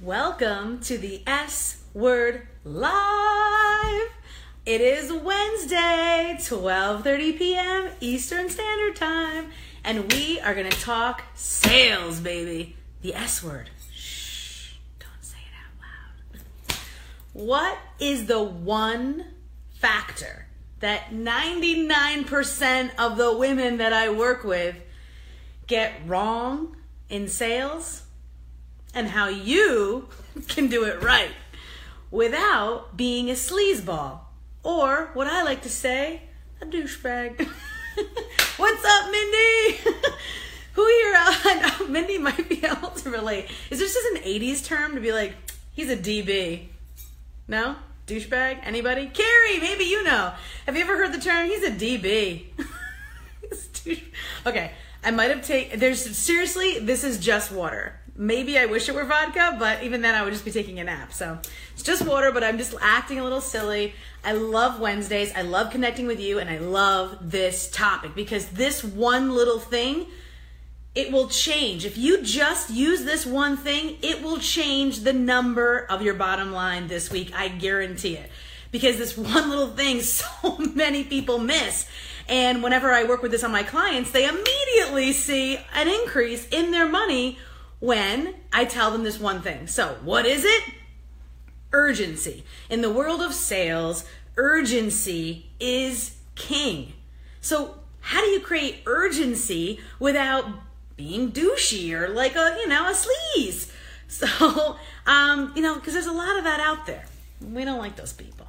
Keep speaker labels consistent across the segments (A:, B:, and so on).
A: Welcome to the S Word Live. It is Wednesday, 12:30 p.m. Eastern Standard Time, and we are going to talk sales, baby. The S word. Shh, don't say it out loud. What is the one factor that 99% of the women that I work with get wrong in sales? And how you can do it right without being a sleazeball. Or what I like to say, a douchebag. What's up, Mindy? Who here? I know Mindy might be able to relate. Is this just an 80s term to be like, he's a DB? No? Douchebag? Anybody? Carrie, maybe you know. Have you ever heard the term? He's a DB. okay, I might have taken. There's seriously, this is just water. Maybe I wish it were vodka, but even then I would just be taking a nap. So it's just water, but I'm just acting a little silly. I love Wednesdays. I love connecting with you, and I love this topic because this one little thing, it will change. If you just use this one thing, it will change the number of your bottom line this week. I guarantee it. Because this one little thing, so many people miss. And whenever I work with this on my clients, they immediately see an increase in their money when I tell them this one thing. So, what is it? Urgency. In the world of sales, urgency is king. So, how do you create urgency without being douchey or like a, you know, a sleaze? So, um, you know, because there's a lot of that out there. We don't like those people.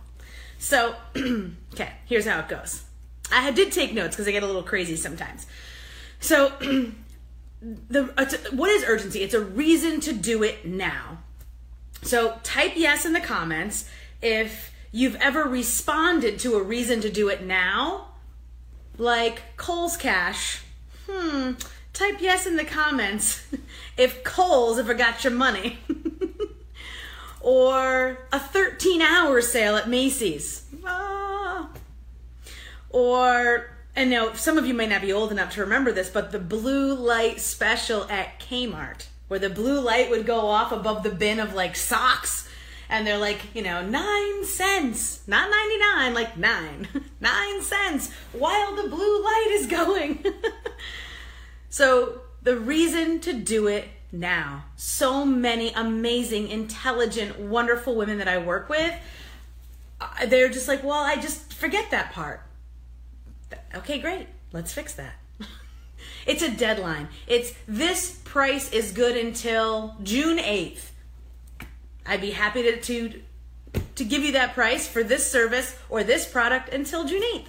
A: So, okay, here's how it goes. I did take notes because I get a little crazy sometimes. So, the what is urgency? It's a reason to do it now. So type yes in the comments if you've ever responded to a reason to do it now, like Kohl's Cash. Hmm. Type yes in the comments if Kohl's ever got your money. or a 13 hour sale at Macy's. Ah. Or and now some of you may not be old enough to remember this, but the blue light special at Kmart, where the blue light would go off above the bin of like socks, and they're like, you know, nine cents, not 99, like nine, nine cents, while the blue light is going. so, the reason to do it now, so many amazing, intelligent, wonderful women that I work with, uh, they're just like, well, I just forget that part Okay, great. Let's fix that. it's a deadline. It's this price is good until June 8th. I'd be happy to, to to give you that price for this service or this product until June 8th.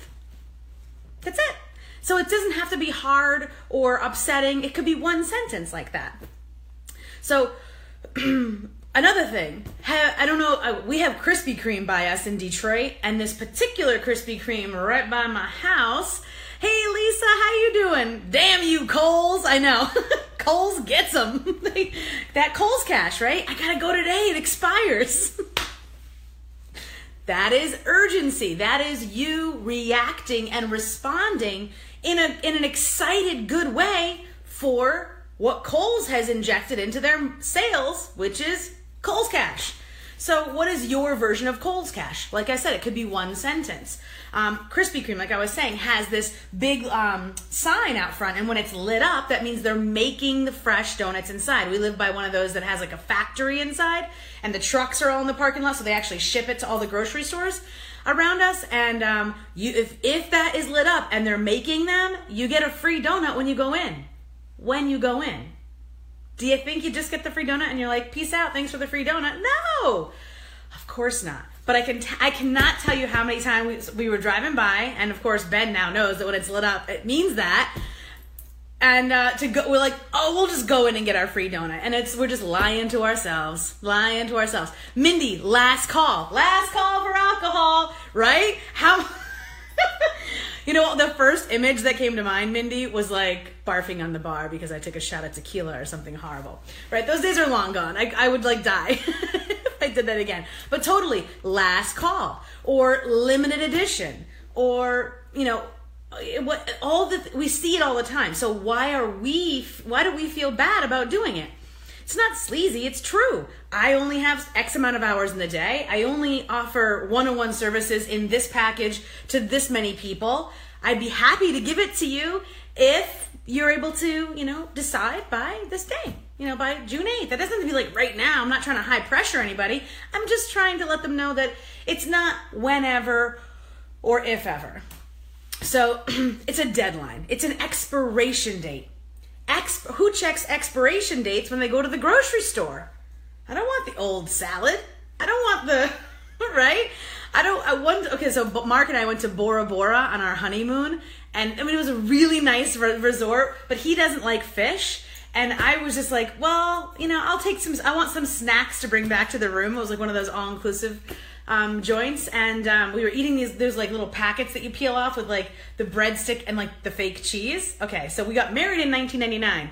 A: That's it. So it doesn't have to be hard or upsetting. It could be one sentence like that. So another thing, I don't know, uh, we have Krispy Kreme by us in Detroit, and this particular Krispy Kreme right by my house. Hey Lisa, how you doing? Damn you, Kohl's! I know, Kohl's gets them. that Kohl's cash, right? I gotta go today. It expires. that is urgency. That is you reacting and responding in a in an excited, good way for what Kohl's has injected into their sales, which is Kohl's Cash. So, what is your version of Kohl's Cash? Like I said, it could be one sentence. Um, Krispy Kreme, like I was saying, has this big um, sign out front, and when it's lit up, that means they're making the fresh donuts inside. We live by one of those that has like a factory inside, and the trucks are all in the parking lot, so they actually ship it to all the grocery stores around us. And um, you, if if that is lit up and they're making them, you get a free donut when you go in. When you go in. Do you think you just get the free donut and you're like, peace out, thanks for the free donut? No, of course not. But I can t- I cannot tell you how many times we, we were driving by, and of course Ben now knows that when it's lit up, it means that. And uh, to go, we're like, oh, we'll just go in and get our free donut, and it's we're just lying to ourselves, lying to ourselves. Mindy, last call, last call for alcohol, right? How? You know, the first image that came to mind, Mindy, was like barfing on the bar because I took a shot of tequila or something horrible. Right? Those days are long gone. I, I would like die if I did that again. But totally, last call or limited edition or, you know, what all the we see it all the time. So why are we why do we feel bad about doing it? It's not sleazy, it's true. I only have X amount of hours in the day. I only offer one on one services in this package to this many people. I'd be happy to give it to you if you're able to, you know, decide by this day, you know, by June 8th. That doesn't have to be like right now. I'm not trying to high pressure anybody. I'm just trying to let them know that it's not whenever or if ever. So it's a deadline, it's an expiration date. Ex- who checks expiration dates when they go to the grocery store? I don't want the old salad. I don't want the, right? I don't, I want, okay, so Mark and I went to Bora Bora on our honeymoon, and I mean, it was a really nice re- resort, but he doesn't like fish. And I was just like, well, you know, I'll take some, I want some snacks to bring back to the room. It was like one of those all inclusive um, joints, and um, we were eating these. There's like little packets that you peel off with like the breadstick and like the fake cheese. Okay, so we got married in 1999.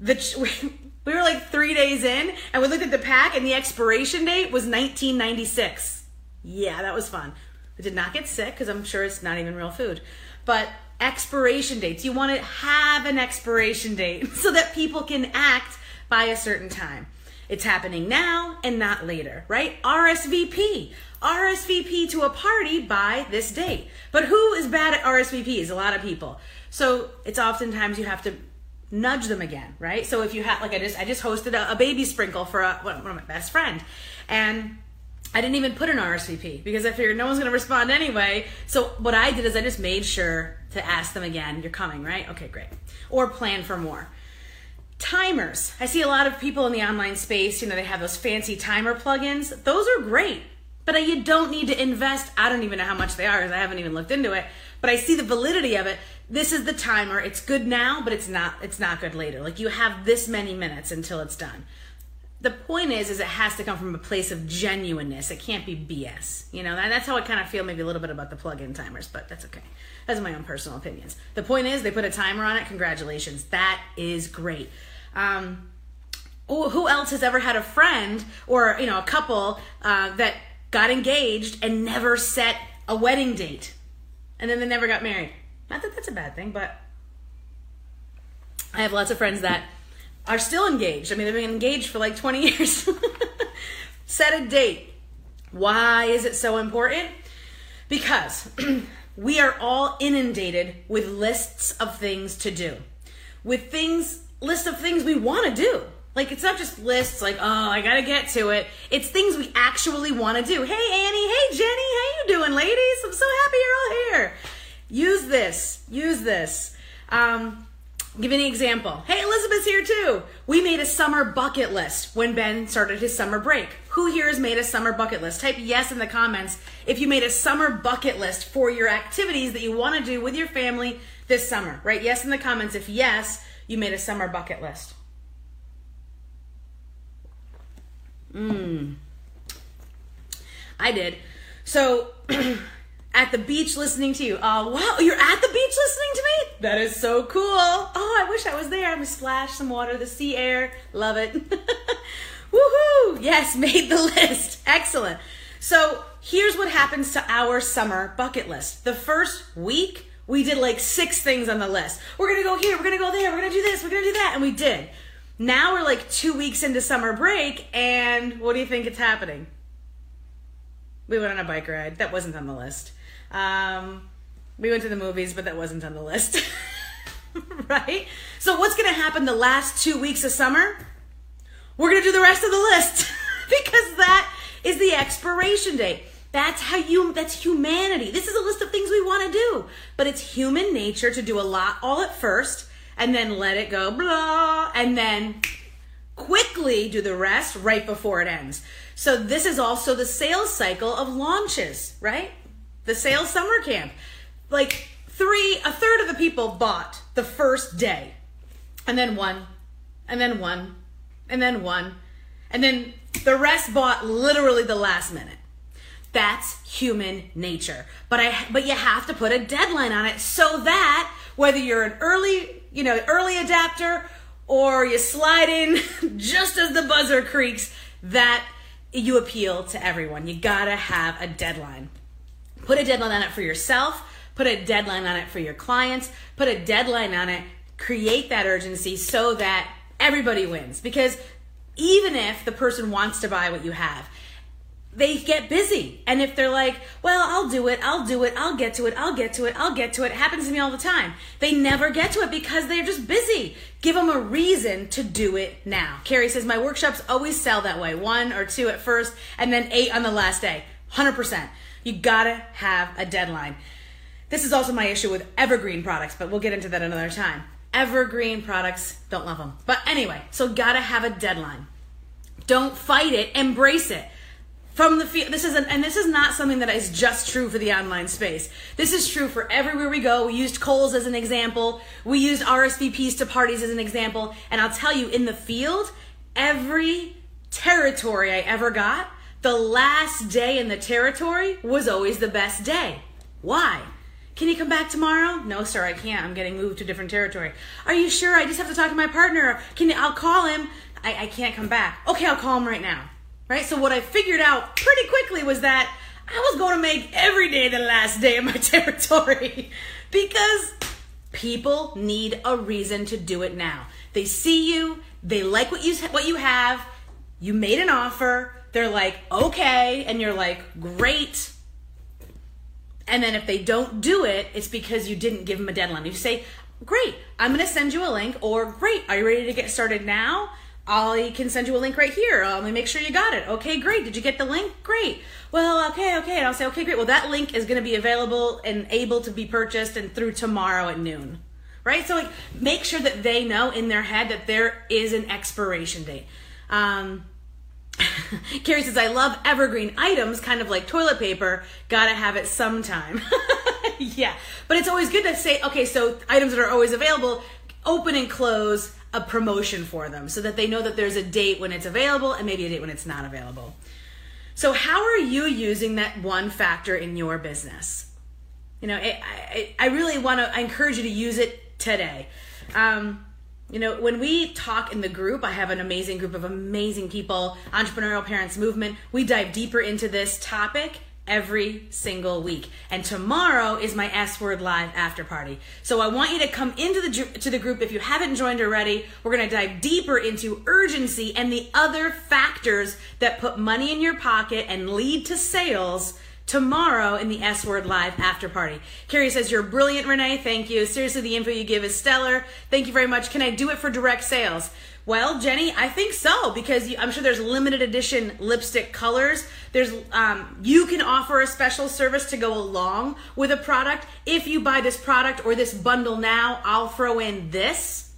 A: The ch- we were like three days in, and we looked at the pack, and the expiration date was 1996. Yeah, that was fun. I did not get sick because I'm sure it's not even real food, but expiration dates. You want to have an expiration date so that people can act by a certain time. It's happening now and not later, right? RSVP. RSVP to a party by this date. But who is bad at RSVPs? A lot of people. So it's oftentimes you have to nudge them again, right? So if you have, like I just, I just hosted a, a baby sprinkle for a, one of my best friend, and I didn't even put an RSVP because I figured no one's going to respond anyway. So what I did is I just made sure to ask them again, "You're coming, right? Okay, great." Or plan for more. Timers. I see a lot of people in the online space, you know, they have those fancy timer plugins. Those are great. But you don't need to invest. I don't even know how much they are because I haven't even looked into it. But I see the validity of it. This is the timer. It's good now, but it's not. It's not good later. Like you have this many minutes until it's done. The point is, is it has to come from a place of genuineness. It can't be BS. You know, and that's how I kind of feel maybe a little bit about the plug-in timers, but that's okay. That's my own personal opinions. The point is, they put a timer on it. Congratulations. That is great. Um, who else has ever had a friend or you know a couple uh, that got engaged and never set a wedding date. And then they never got married. Not that that's a bad thing, but I have lots of friends that are still engaged. I mean, they've been engaged for like 20 years. set a date. Why is it so important? Because we are all inundated with lists of things to do, with things, lists of things we want to do. Like it's not just lists like, oh, I gotta get to it. It's things we actually want to do. Hey Annie, hey Jenny, how you doing, ladies? I'm so happy you're all here. Use this. Use this. Um, give an example. Hey, Elizabeth's here too. We made a summer bucket list when Ben started his summer break. Who here has made a summer bucket list? Type yes in the comments if you made a summer bucket list for your activities that you want to do with your family this summer. Right? Yes in the comments if yes, you made a summer bucket list. Mm. I did. So at the beach listening to you. Oh, wow, you're at the beach listening to me? That is so cool. Oh, I wish I was there. I'm gonna splash some water, the sea air. Love it. Woohoo! Yes, made the list. Excellent. So here's what happens to our summer bucket list. The first week, we did like six things on the list. We're gonna go here, we're gonna go there, we're gonna do this, we're gonna do that, and we did. Now we're like two weeks into summer break, and what do you think it's happening? We went on a bike ride. That wasn't on the list. Um, we went to the movies, but that wasn't on the list. right? So, what's going to happen the last two weeks of summer? We're going to do the rest of the list because that is the expiration date. That's how you, that's humanity. This is a list of things we want to do, but it's human nature to do a lot all at first and then let it go, blah, and then quickly do the rest right before it ends. So this is also the sales cycle of launches, right? The sales summer camp. Like three, a third of the people bought the first day, and then one, and then one, and then one, and then the rest bought literally the last minute. That's human nature. But I but you have to put a deadline on it so that whether you're an early you know, early adapter or you slide in just as the buzzer creaks, that you appeal to everyone. You gotta have a deadline. Put a deadline on it for yourself, put a deadline on it for your clients, put a deadline on it, create that urgency so that everybody wins. Because even if the person wants to buy what you have they get busy. And if they're like, well, I'll do it, I'll do it, I'll get to it, I'll get to it, I'll get to it, it happens to me all the time. They never get to it because they're just busy. Give them a reason to do it now. Carrie says, my workshops always sell that way one or two at first, and then eight on the last day. 100%. You gotta have a deadline. This is also my issue with evergreen products, but we'll get into that another time. Evergreen products, don't love them. But anyway, so gotta have a deadline. Don't fight it, embrace it from the field. This is an, and this is not something that is just true for the online space. This is true for everywhere we go. We used Kohl's as an example. We used RSVPs to parties as an example. And I'll tell you, in the field, every territory I ever got, the last day in the territory was always the best day. Why? Can you come back tomorrow? No, sir, I can't. I'm getting moved to a different territory. Are you sure? I just have to talk to my partner. Can you, I'll call him. I, I can't come back. Okay, I'll call him right now right? So what I figured out pretty quickly was that I was going to make every day the last day of my territory because people need a reason to do it now. They see you, they like what you what you have, you made an offer, they're like, "Okay," and you're like, "Great." And then if they don't do it, it's because you didn't give them a deadline. You say, "Great, I'm going to send you a link," or "Great, are you ready to get started now?" I can send you a link right here. Let me make sure you got it. Okay, great. Did you get the link? Great. Well, okay, okay. And I'll say, okay, great. Well, that link is going to be available and able to be purchased and through tomorrow at noon. Right? So, like, make sure that they know in their head that there is an expiration date. Um, Carrie says, I love evergreen items, kind of like toilet paper. Gotta have it sometime. yeah. But it's always good to say, okay, so items that are always available, open and close a promotion for them so that they know that there's a date when it's available and maybe a date when it's not available. So, how are you using that one factor in your business? You know, I, I, I really want to, encourage you to use it today. Um, you know, when we talk in the group, I have an amazing group of amazing people, Entrepreneurial Parents Movement. We dive deeper into this topic every single week. And tomorrow is my S Word Live after party. So I want you to come into the to the group if you haven't joined already. We're going to dive deeper into urgency and the other factors that put money in your pocket and lead to sales tomorrow in the S Word Live after party. Carrie says, You're brilliant, Renee. Thank you. Seriously, the info you give is stellar. Thank you very much. Can I do it for direct sales? Well, Jenny, I think so because I'm sure there's limited edition lipstick colors. There's um, you can offer a special service to go along with a product. If you buy this product or this bundle now, I'll throw in this.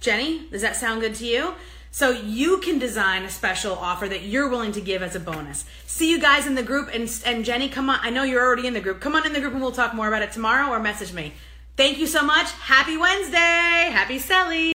A: Jenny, does that sound good to you? So you can design a special offer that you're willing to give as a bonus. See you guys in the group and and Jenny, come on. I know you're already in the group. Come on in the group and we'll talk more about it tomorrow or message me. Thank you so much. Happy Wednesday. Happy selling.